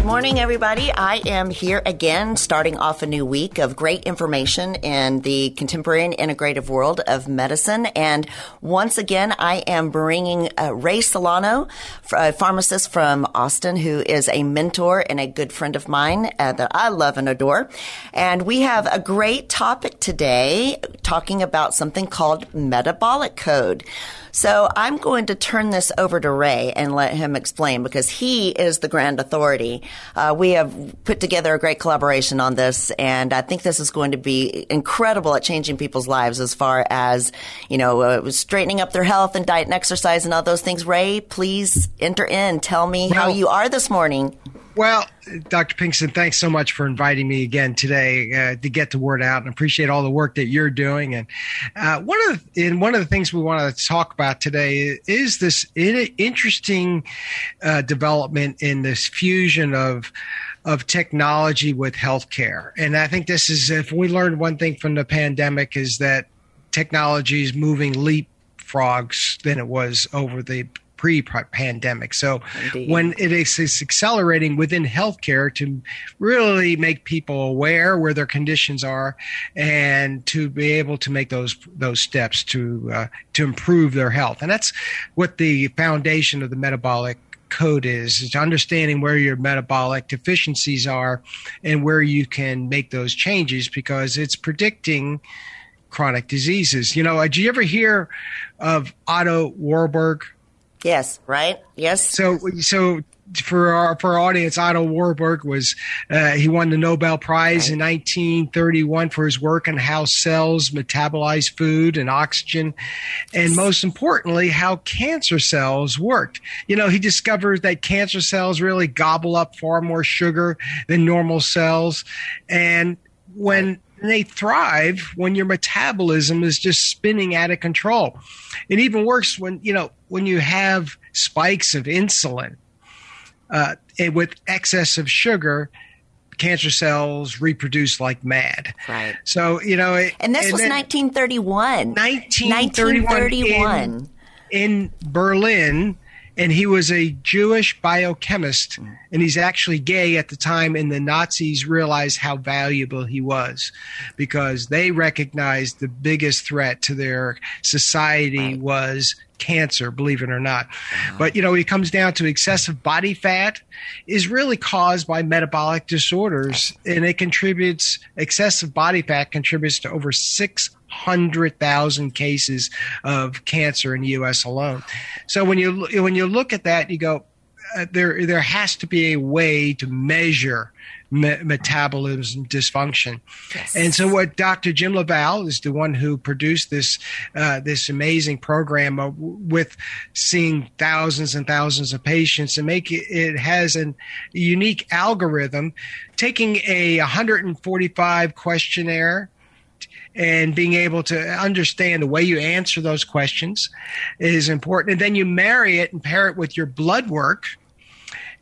Good morning, everybody. I am here again, starting off a new week of great information in the contemporary and integrative world of medicine. And once again, I am bringing uh, Ray Solano, a pharmacist from Austin, who is a mentor and a good friend of mine uh, that I love and adore. And we have a great topic today talking about something called metabolic code. So I'm going to turn this over to Ray and let him explain because he is the grand authority. Uh, we have put together a great collaboration on this, and I think this is going to be incredible at changing people's lives as far as you know uh, straightening up their health and diet and exercise and all those things. Ray, please enter in. Tell me well, how you are this morning. Well, Dr. Pinkston, thanks so much for inviting me again today uh, to get the word out, and appreciate all the work that you're doing. And uh, one of the, and one of the things we want to talk about today is this interesting uh, development in this fusion of of technology with healthcare. And I think this is if we learned one thing from the pandemic is that technology is moving leap frogs than it was over the pre-pandemic. So Indeed. when it is accelerating within healthcare to really make people aware where their conditions are and to be able to make those those steps to uh, to improve their health. And that's what the foundation of the metabolic code is, is understanding where your metabolic deficiencies are and where you can make those changes because it's predicting chronic diseases. You know, did you ever hear of Otto Warburg? Yes, right? Yes. So, so for our for our audience, Otto Warburg was uh, he won the Nobel Prize right. in 1931 for his work on how cells metabolize food and oxygen, and most importantly, how cancer cells worked. You know, he discovered that cancer cells really gobble up far more sugar than normal cells, and when and they thrive when your metabolism is just spinning out of control. It even works when you know when you have spikes of insulin uh, with excess of sugar. Cancer cells reproduce like mad. Right. So you know, and this and was 1931. 1931. 1931. In, in Berlin, and he was a Jewish biochemist, hmm. and he's actually gay at the time. And the Nazis realized how valuable he was because they recognized the biggest threat to their society was cancer, believe it or not. Uh-huh. But, you know, it comes down to excessive body fat is really caused by metabolic disorders, and it contributes, excessive body fat contributes to over 600,000 cases of cancer in the U.S. alone. So when you, when you look at that, you go, uh, there, there has to be a way to measure me- metabolism dysfunction. Yes. And so, what Dr. Jim LaValle is the one who produced this uh, this amazing program uh, with seeing thousands and thousands of patients and make it, it has a unique algorithm, taking a 145 questionnaire and being able to understand the way you answer those questions is important. And then you marry it and pair it with your blood work,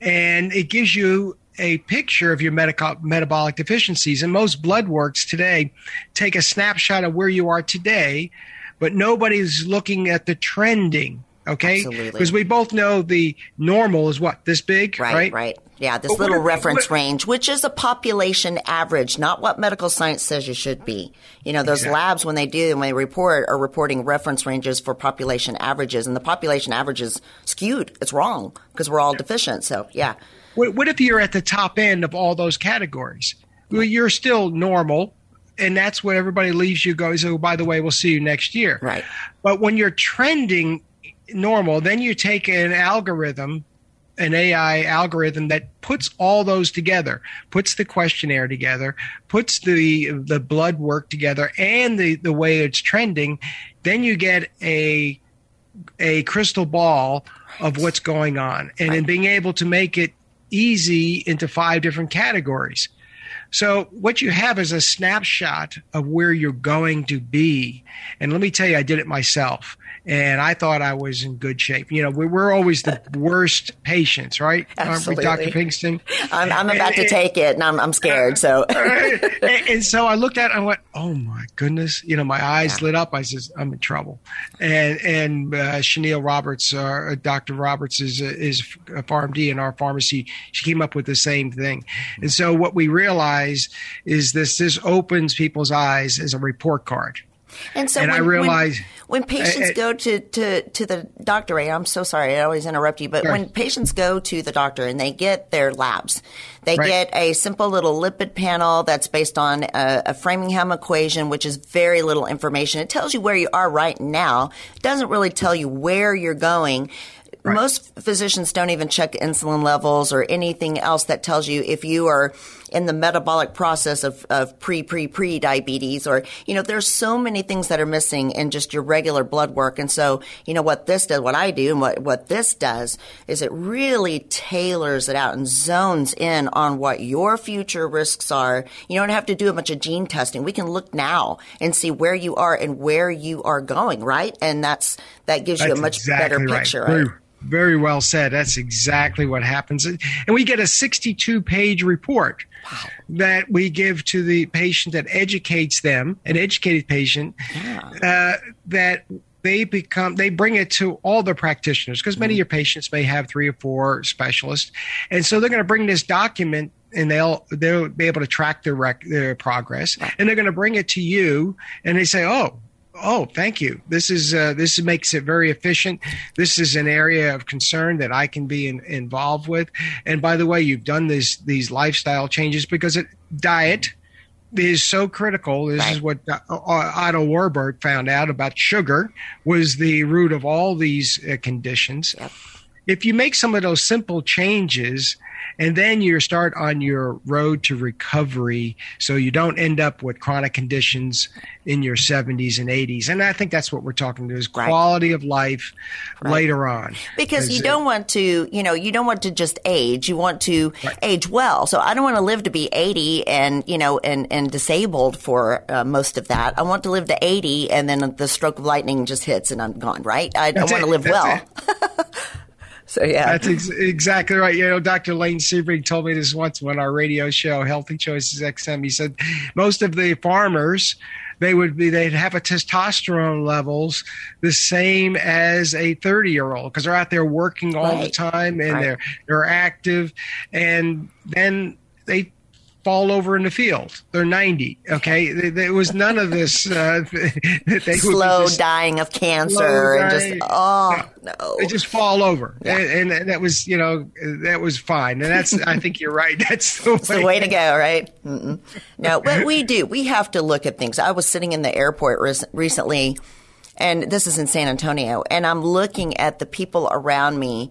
and it gives you a picture of your metabolic deficiencies. And most blood works today take a snapshot of where you are today, but nobody's looking at the trending. Okay, because we both know the normal is what this big, right? Right. right. Yeah, this but little reference range, which is a population average, not what medical science says you should be. You know, those exactly. labs when they do when they report are reporting reference ranges for population averages, and the population average is skewed. It's wrong because we're all deficient. So yeah. What, what if you're at the top end of all those categories? Well, you're still normal, and that's what everybody leaves you goes. Oh, by the way, we'll see you next year. Right. But when you're trending normal, then you take an algorithm, an AI algorithm that puts all those together, puts the questionnaire together, puts the the blood work together, and the the way it's trending. Then you get a a crystal ball of what's going on, and in being able to make it easy into five different categories. So what you have is a snapshot of where you're going to be. And let me tell you, I did it myself and I thought I was in good shape. You know, we, are always the worst patients, right? Absolutely. Dr. Pinkston? I'm, I'm about and, to take it and I'm, I'm scared. So, and, and, so I looked at it and I went, oh my goodness. You know, my eyes yeah. lit up. I says, I'm in trouble. And, and, uh, Roberts, uh, Dr. Roberts is, is a PharmD in our pharmacy. She came up with the same thing. And so what we realize is this, this opens people's eyes as a report card. And so and when, I realize when, when patients uh, go to, to, to the doctor, I'm so sorry, I always interrupt you, but right. when patients go to the doctor and they get their labs, they right. get a simple little lipid panel that's based on a, a, Framingham equation, which is very little information. It tells you where you are right now. It doesn't really tell you where you're going. Right. Most physicians don't even check insulin levels or anything else that tells you if you are in the metabolic process of, of pre, pre, pre diabetes or, you know, there's so many things that are missing in just your regular blood work. And so, you know, what this does, what I do and what, what this does is it really tailors it out and zones in on what your future risks are. You don't have to do a bunch of gene testing. We can look now and see where you are and where you are going, right? And that's, that gives that's you a much exactly better picture, right? Very well said. That's exactly what happens. And we get a 62 page report wow. that we give to the patient that educates them, an educated patient, yeah. uh, that they become they bring it to all the practitioners because many mm-hmm. of your patients may have three or four specialists and so they're going to bring this document and they'll they'll be able to track their rec- their progress and they're going to bring it to you and they say oh oh, thank you. This is uh, this makes it very efficient. This is an area of concern that I can be in, involved with. And by the way, you've done these these lifestyle changes because it, diet is so critical. This right. is what uh, Otto Warburg found out about sugar was the root of all these uh, conditions. Yep. If you make some of those simple changes, and then you start on your road to recovery so you don't end up with chronic conditions in your 70s and 80s and i think that's what we're talking about is quality right. of life right. later on. Because you don't want to you know you don't want to just age. You want to right. age well. So i don't want to live to be 80 and you know and and disabled for uh, most of that. I want to live to 80 and then the stroke of lightning just hits and i'm gone right? I, I want to live well So yeah, that's ex- exactly right. You know, Dr. Lane Sebring told me this once on our radio show, Healthy Choices XM. He said most of the farmers they would be they'd have a testosterone levels the same as a 30 year old because they're out there working all right. the time and right. they're they're active and then they fall over in the field. They're 90. Okay. There was none of this. Uh, slow dying of cancer and just, oh, no. no. They just fall over. Yeah. And, and, that was, you know, that was fine. And that's, I think you're right. That's the, way. the way to go, right? No, what we do, we have to look at things. I was sitting in the airport recently and this is in San Antonio, and I'm looking at the people around me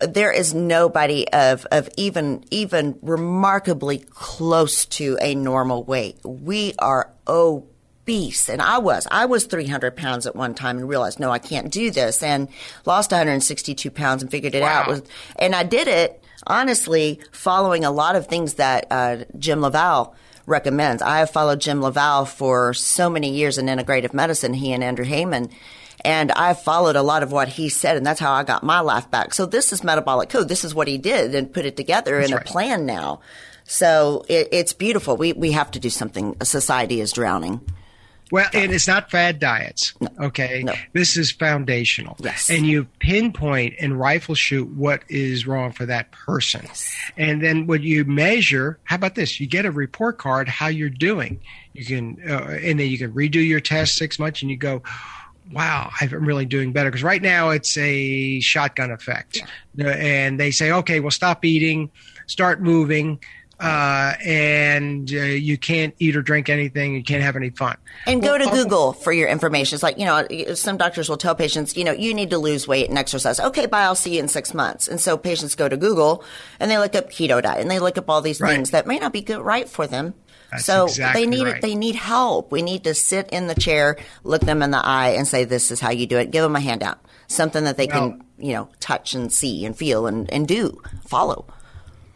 there is nobody of, of even, even remarkably close to a normal weight. We are obese. And I was, I was 300 pounds at one time and realized, no, I can't do this and lost 162 pounds and figured it wow. out. And I did it honestly following a lot of things that, uh, Jim LaValle recommends. I have followed Jim LaValle for so many years in integrative medicine, he and Andrew Heyman. And I followed a lot of what he said, and that's how I got my life back. So this is metabolic code. This is what he did and put it together that's in right. a plan now. So it, it's beautiful. We we have to do something. Society is drowning. Well, and it's not fad diets. No, okay. No. This is foundational. Yes. And you pinpoint and rifle shoot what is wrong for that person. Yes. And then when you measure, how about this? You get a report card how you're doing. You can, uh, and then you can redo your test six months and you go, wow, I'm really doing better. Because right now it's a shotgun effect. Yeah. And they say, okay, well, stop eating, start moving. Uh, and uh, you can't eat or drink anything. You can't have any fun. And well, go to Google for your information. It's like, you know, some doctors will tell patients, you know, you need to lose weight and exercise. Okay, bye, I'll see you in six months. And so patients go to Google and they look up keto diet and they look up all these right. things that may not be good, right for them. That's so exactly they need right. they need help. We need to sit in the chair, look them in the eye, and say, "This is how you do it." Give them a handout, something that they well, can you know touch and see and feel and, and do follow.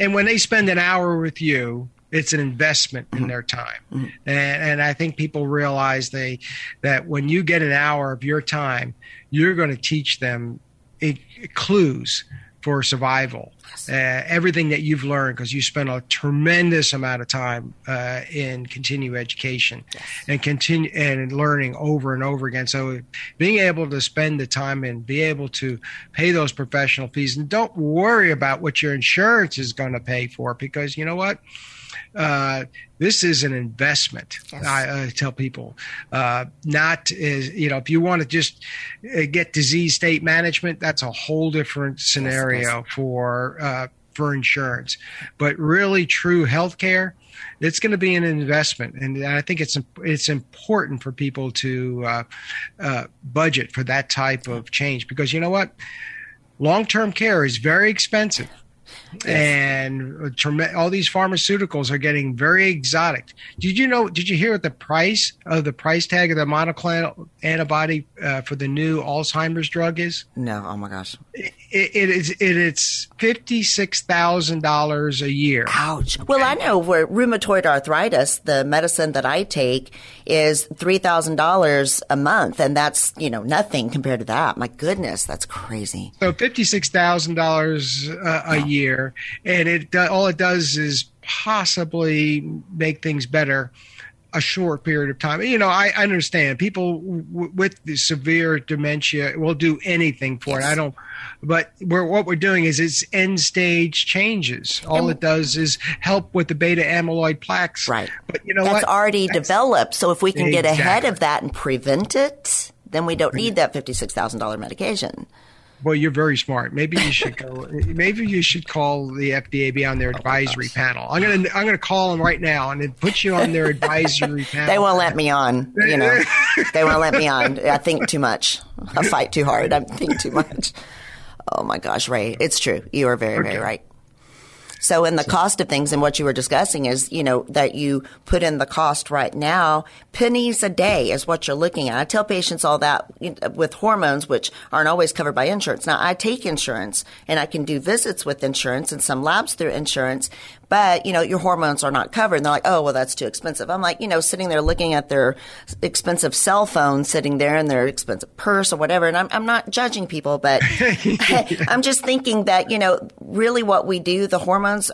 And when they spend an hour with you, it's an investment in their time mm-hmm. Mm-hmm. and, and i think people realize they that when you get an hour of your time you're going to teach them it, clues for survival. Yes. Uh, everything that you've learned because you spent a tremendous amount of time uh, in continuing education yes. and continue and learning over and over again. So being able to spend the time and be able to pay those professional fees and don't worry about what your insurance is going to pay for because you know what uh, this is an investment. Yes. I, I, tell people, uh, not is you know, if you want to just uh, get disease state management, that's a whole different scenario yes, for uh, for insurance. But really, true healthcare, it's going to be an investment, and I think it's it's important for people to uh, uh, budget for that type of change because you know what, long term care is very expensive and all these pharmaceuticals are getting very exotic. Did you know? Did you hear what the price of the price tag of the monoclonal antibody uh, for the new Alzheimer's drug is? No. Oh my gosh. It, it is. It, it's fifty six thousand dollars a year. Ouch. Well, I know where rheumatoid arthritis, the medicine that I take, is three thousand dollars a month, and that's you know nothing compared to that. My goodness, that's crazy. So fifty six thousand uh, dollars a year, and it all it does is possibly make things better a short period of time. You know, I, I understand people w- with the severe dementia will do anything for yes. it. I don't, but we're, what we're doing is it's end stage changes. All it does is help with the beta amyloid plaques. Right. But you know That's what? already That's, developed. So if we can exactly. get ahead of that and prevent it, then we don't need that $56,000 medication. Well, you're very smart. Maybe you should go. maybe you should call the FDA be on their advisory oh panel. I'm gonna I'm gonna call them right now and then put you on their advisory panel. They won't let me on. You know, they won't let me on. I think too much. I fight too hard. I think too much. Oh my gosh, Ray, it's true. You are very okay. very right. So in the cost of things and what you were discussing is, you know, that you put in the cost right now, pennies a day is what you're looking at. I tell patients all that with hormones, which aren't always covered by insurance. Now I take insurance and I can do visits with insurance and some labs through insurance, but you know your hormones are not covered and they're like oh well that's too expensive i'm like you know sitting there looking at their expensive cell phone sitting there in their expensive purse or whatever and i'm, I'm not judging people but i'm just thinking that you know really what we do the hormones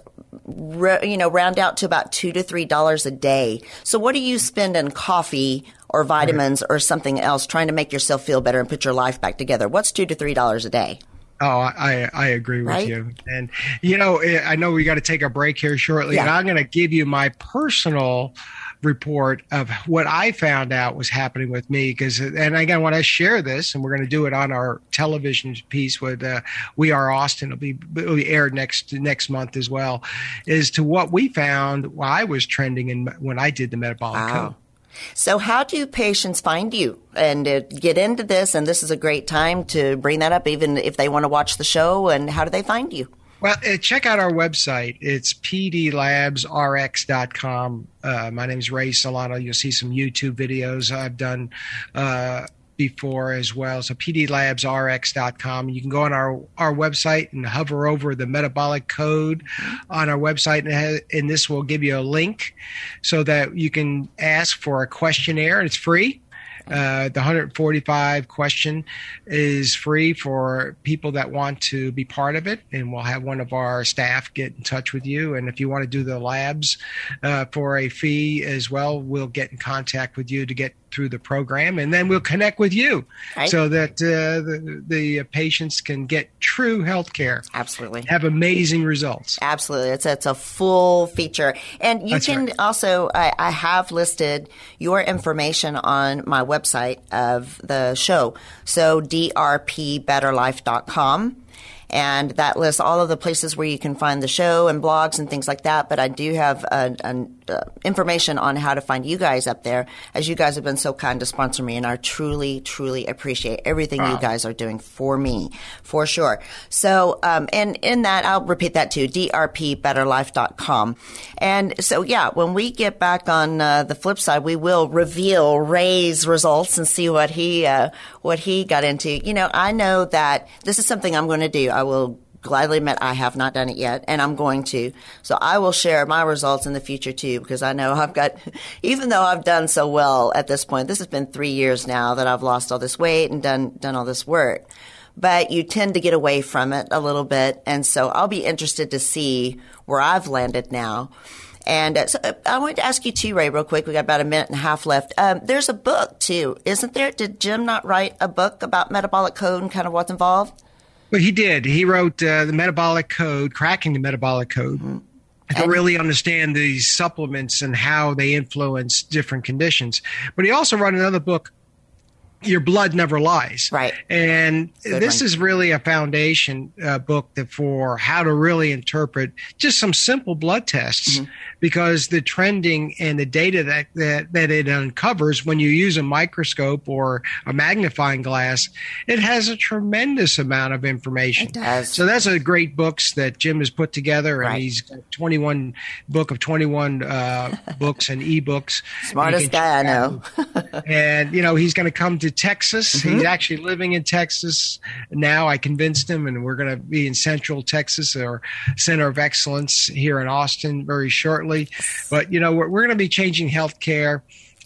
you know, round out to about two to three dollars a day. So what do you spend in coffee or vitamins or something else trying to make yourself feel better and put your life back together? What's two to three dollars a day? Oh, I I agree with right? you. And you know, eh, I know we got to take a break here shortly, yeah. and I'm going to give you my personal report of what I found out was happening with me. Because, and again, when I share this, and we're going to do it on our television piece with uh, We Are Austin, it'll be, it'll be aired next next month as well, is to what we found while I was trending in when I did the metabolic wow. code. So, how do patients find you and uh, get into this? And this is a great time to bring that up, even if they want to watch the show. And how do they find you? Well, uh, check out our website. It's pdlabsrx.com. Uh, my name is Ray Solano. You'll see some YouTube videos I've done uh, before as well. So pdlabsrx.com. You can go on our, our website and hover over the metabolic code on our website, and, has, and this will give you a link so that you can ask for a questionnaire. It's free uh, the 145 question is free for people that want to be part of it, and we'll have one of our staff get in touch with you. And if you want to do the labs uh, for a fee as well, we'll get in contact with you to get through the program, and then we'll connect with you right. so that uh, the, the patients can get true health care. Absolutely. Have amazing results. Absolutely. It's, it's a full feature. And you That's can right. also, I, I have listed your information on my website of the show. So drpbetterlife.com and that lists all of the places where you can find the show and blogs and things like that. But I do have uh, uh, information on how to find you guys up there, as you guys have been so kind to sponsor me, and I truly, truly appreciate everything wow. you guys are doing for me, for sure. So, um, and in that, I'll repeat that too: drpbetterlife.com. And so, yeah, when we get back on uh, the flip side, we will reveal Ray's results and see what he uh, what he got into. You know, I know that this is something I'm going to do. I will gladly admit I have not done it yet, and I'm going to. So I will share my results in the future too, because I know I've got, even though I've done so well at this point, this has been three years now that I've lost all this weight and done done all this work. But you tend to get away from it a little bit, and so I'll be interested to see where I've landed now. And uh, so uh, I wanted to ask you too, Ray, real quick. We got about a minute and a half left. Um, there's a book too, isn't there? Did Jim not write a book about metabolic code and kind of what's involved? Well, he did. He wrote uh, the metabolic code, cracking the metabolic code. Mm-hmm. To really understand these supplements and how they influence different conditions. But he also wrote another book your blood never lies. Right. And Good this one. is really a foundation uh, book for how to really interpret just some simple blood tests mm-hmm. because the trending and the data that, that, that it uncovers when you use a microscope or a magnifying glass, it has a tremendous amount of information. It does. So that's a great books that Jim has put together and he's got 21 book of 21 uh, books and ebooks. Smartest guy I know. and, you know, he's going to come to Texas. Mm-hmm. He's actually living in Texas now. I convinced him, and we're going to be in Central Texas, our center of excellence here in Austin, very shortly. But you know, we're, we're going to be changing healthcare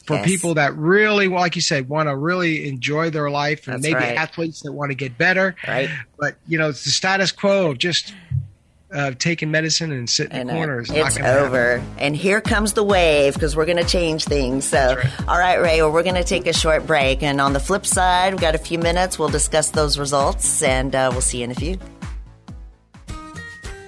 for yes. people that really, like you said, want to really enjoy their life, and That's maybe right. athletes that want to get better. Right. But you know, it's the status quo of just uh, taking medicine and sitting in the corner is it's over. And here comes the wave because we're going to change things. So, right. all right, Ray. Well, we're going to take a short break, and on the flip side, we've got a few minutes. We'll discuss those results, and uh, we'll see you in a few.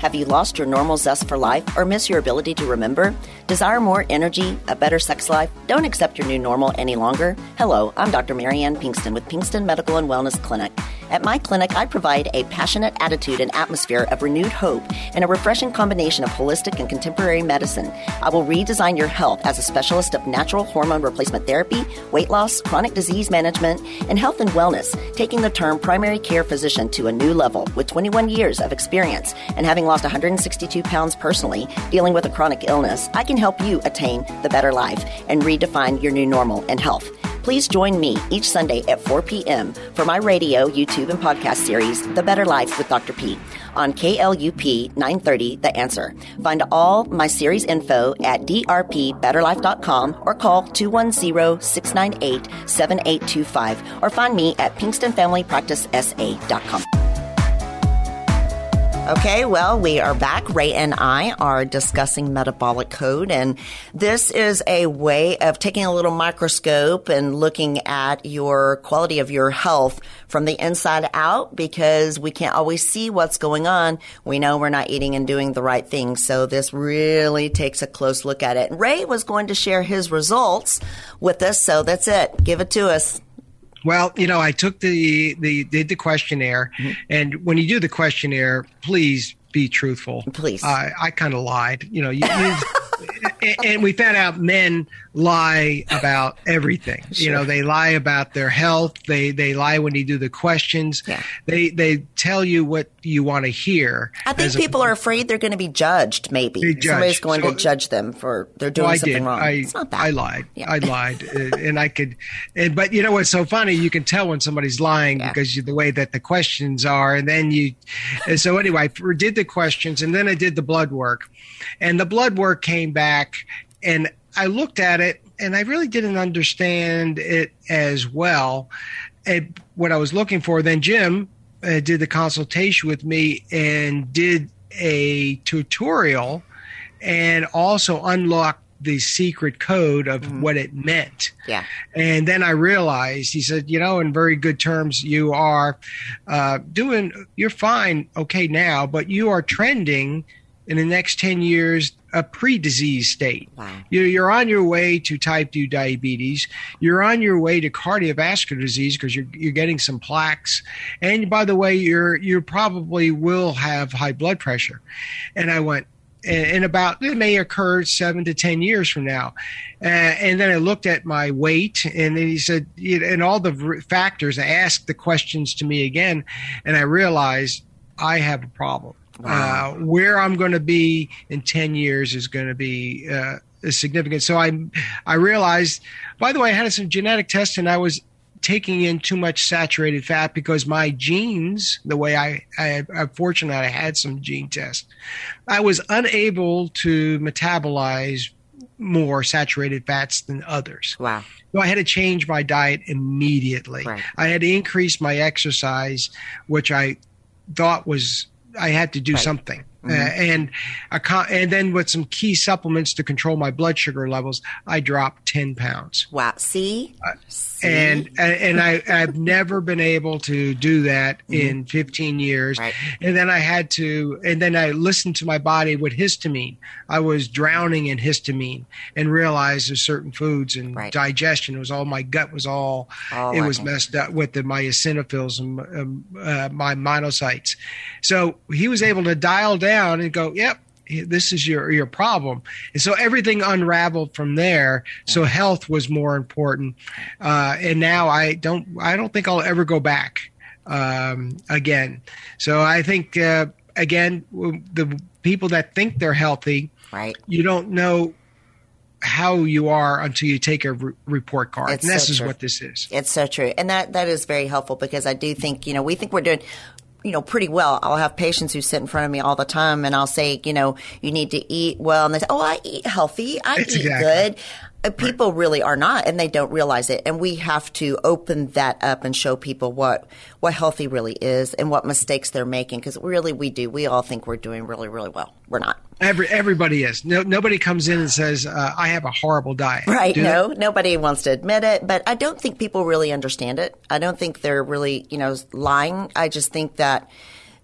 Have you lost your normal zest for life or miss your ability to remember? Desire more energy, a better sex life? Don't accept your new normal any longer? Hello, I'm Dr. Marianne Pinkston with Pinkston Medical and Wellness Clinic. At my clinic, I provide a passionate attitude and atmosphere of renewed hope and a refreshing combination of holistic and contemporary medicine. I will redesign your health as a specialist of natural hormone replacement therapy, weight loss, chronic disease management, and health and wellness, taking the term primary care physician to a new level with 21 years of experience and having lost 162 pounds personally dealing with a chronic illness. I can help you attain the better life and redefine your new normal and health. Please join me each Sunday at 4 p.m. for my radio, YouTube, and podcast series, The Better Life with Dr. P, on KLUP 930 The Answer. Find all my series info at drpbetterlife.com or call 210-698-7825 or find me at pinkstonfamilypracticesa.com. Okay, well, we are back. Ray and I are discussing metabolic code, and this is a way of taking a little microscope and looking at your quality of your health from the inside out because we can't always see what's going on. We know we're not eating and doing the right things, so this really takes a close look at it. Ray was going to share his results with us, so that's it. Give it to us. Well, you know, I took the the did the questionnaire, mm-hmm. and when you do the questionnaire, please be truthful. Please, I I kind of lied. You know, you, you and we found out men lie about everything. Sure. You know, they lie about their health. They they lie when you do the questions. Yeah. They they tell you what you want to hear. I think people a, are afraid they're going to be judged. Maybe judged. somebody's going so, to judge them for they're doing well, something did. wrong. I, it's not that. I lied. Yeah. I lied, uh, and I could. And, but you know what's so funny? You can tell when somebody's lying yeah. because you, the way that the questions are, and then you. And so anyway, I did the questions, and then I did the blood work, and the blood work came back and I looked at it and I really didn't understand it as well. It, what I was looking for, then Jim uh, did the consultation with me and did a tutorial and also unlocked the secret code of mm-hmm. what it meant. Yeah. And then I realized, he said, you know, in very good terms, you are uh, doing, you're fine, okay now, but you are trending in the next 10 years a pre-disease state. Wow. You're, on your way to type 2 diabetes. You're on your way to cardiovascular disease because you're, you're getting some plaques. And by the way, you're, you probably will have high blood pressure. And I went, and about it may occur seven to ten years from now. Uh, and then I looked at my weight, and then he said, and all the factors. I asked the questions to me again, and I realized I have a problem. Wow. Uh, where I'm going to be in 10 years is going to be uh, significant. So I, I realized, by the way, I had some genetic tests and I was taking in too much saturated fat because my genes, the way I, I I'm fortunate I had some gene tests, I was unable to metabolize more saturated fats than others. Wow. So I had to change my diet immediately. Right. I had to increase my exercise, which I thought was I had to do right. something. Mm-hmm. Uh, and a, and then with some key supplements to control my blood sugar levels, I dropped ten pounds. Wow! See, uh, See? and and I I've never been able to do that mm-hmm. in fifteen years. Right. And then I had to, and then I listened to my body with histamine. I was drowning in histamine, and realized there's certain foods and right. digestion. It was all my gut was all oh, it was messed up with the, my eosinophils and um, uh, my monocytes. So he was able to dial down down and go, yep, this is your your problem and so everything unraveled from there so health was more important uh, and now i don't i don't think i'll ever go back um, again so i think uh, again the people that think they're healthy right you don't know how you are until you take a re- report card. It's and this so is true. what this is. It's so true. And that, that is very helpful because I do think, you know, we think we're doing you know, pretty well. I'll have patients who sit in front of me all the time and I'll say, you know, you need to eat well. And they say, oh, I eat healthy. I eat exactly. good. Uh, people right. really are not and they don't realize it. And we have to open that up and show people what, what healthy really is and what mistakes they're making. Cause really we do. We all think we're doing really, really well. We're not. Every, everybody is. No, nobody comes in and says, uh, I have a horrible diet. Right. Do no, they? nobody wants to admit it, but I don't think people really understand it. I don't think they're really, you know, lying. I just think that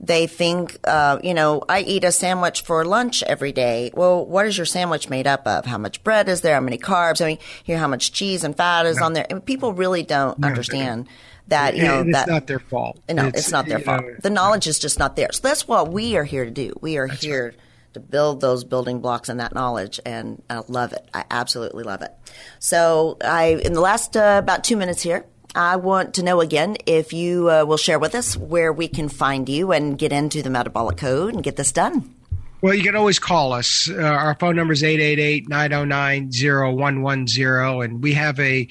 they think, uh, you know, I eat a sandwich for lunch every day. Well, what is your sandwich made up of? How much bread is there? How many carbs? I mean, here, how much cheese and fat is no. on there? Mean, people really don't no, understand that you know it's that not their fault. No, it's, it's not their fault. Know, the knowledge is just not there. So that's what we are here to do. We are here. Right to build those building blocks and that knowledge. And I love it. I absolutely love it. So I, in the last uh, about two minutes here, I want to know again if you uh, will share with us where we can find you and get into the metabolic code and get this done. Well, you can always call us. Uh, our phone number is 888 909 0110. And we have a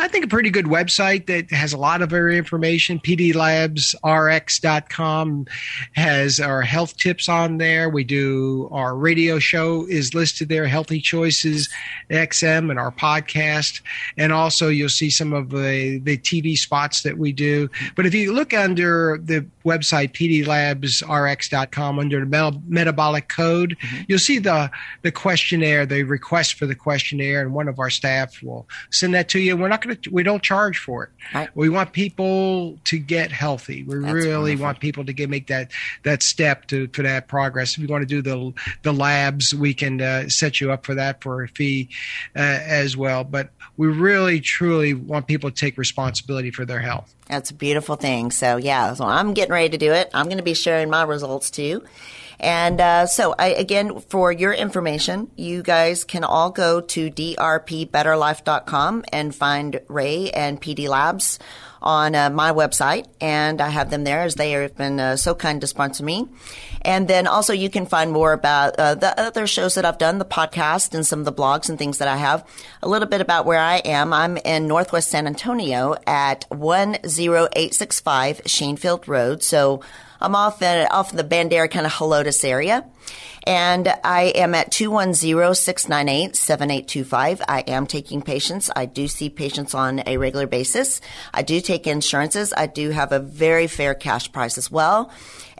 I think a pretty good website that has a lot of very information. PDLabsRx.com has our health tips on there. We do our radio show is listed there, Healthy Choices XM, and our podcast. And also you'll see some of the, the TV spots that we do. But if you look under the website, PDLabsRx.com, under the metabolic code, mm-hmm. you'll see the, the questionnaire, the request for the questionnaire, and one of our staff will send that to you. We're not going to we don't charge for it. Right. We want people to get healthy. We That's really wonderful. want people to get make that that step to for that progress. If you want to do the the labs, we can uh, set you up for that for a fee uh, as well. But we really truly want people to take responsibility for their health. That's a beautiful thing. So yeah, so I'm getting ready to do it. I'm going to be sharing my results too. And uh, so, I, again, for your information, you guys can all go to drpbetterlife.com and find Ray and PD Labs on uh, my website, and I have them there as they have been uh, so kind to sponsor me. And then also you can find more about uh, the other shows that I've done, the podcast and some of the blogs and things that I have. A little bit about where I am. I'm in Northwest San Antonio at 10865 Shaenfield Road. So I'm off in, off in the Bandera kind of Helotes area. And I am at 210-698-7825. I am taking patients. I do see patients on a regular basis. I do take insurances. I do have a very fair cash price as well.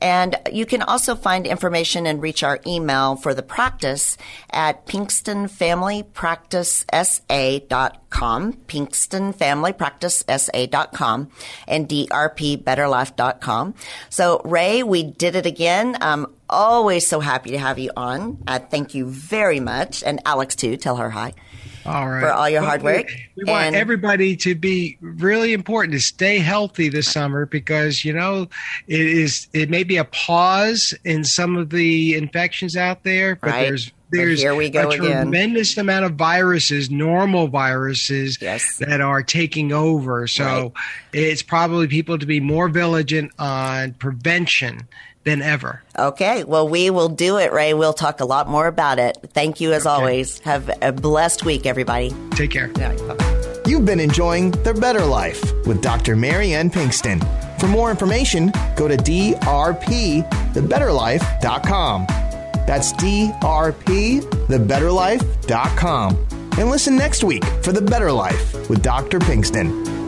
And you can also find information and reach our email for the practice at pinkstonfamilypracticesa.com, pinkstonfamilypracticesa.com, and drpbetterlife.com. So, Ray, we did it again. Um, always so happy to have you on. Uh, thank you very much. And Alex, too. Tell her hi. All right. For all your hard work. We, we want and, everybody to be really important to stay healthy this summer because, you know, it is, it may be a pause in some of the infections out there, but right. there's there's here we go a tremendous again. amount of viruses, normal viruses yes. that are taking over. So right. it's probably people to be more vigilant on prevention than ever. Okay. Well, we will do it, Ray. We'll talk a lot more about it. Thank you as okay. always. Have a blessed week, everybody. Take care. Yeah, You've been enjoying The Better Life with Dr. Marianne Pinkston. For more information, go to drpthebetterlife.com. That's drpthebetterlife.com. And listen next week for The Better Life with Dr. Pinkston.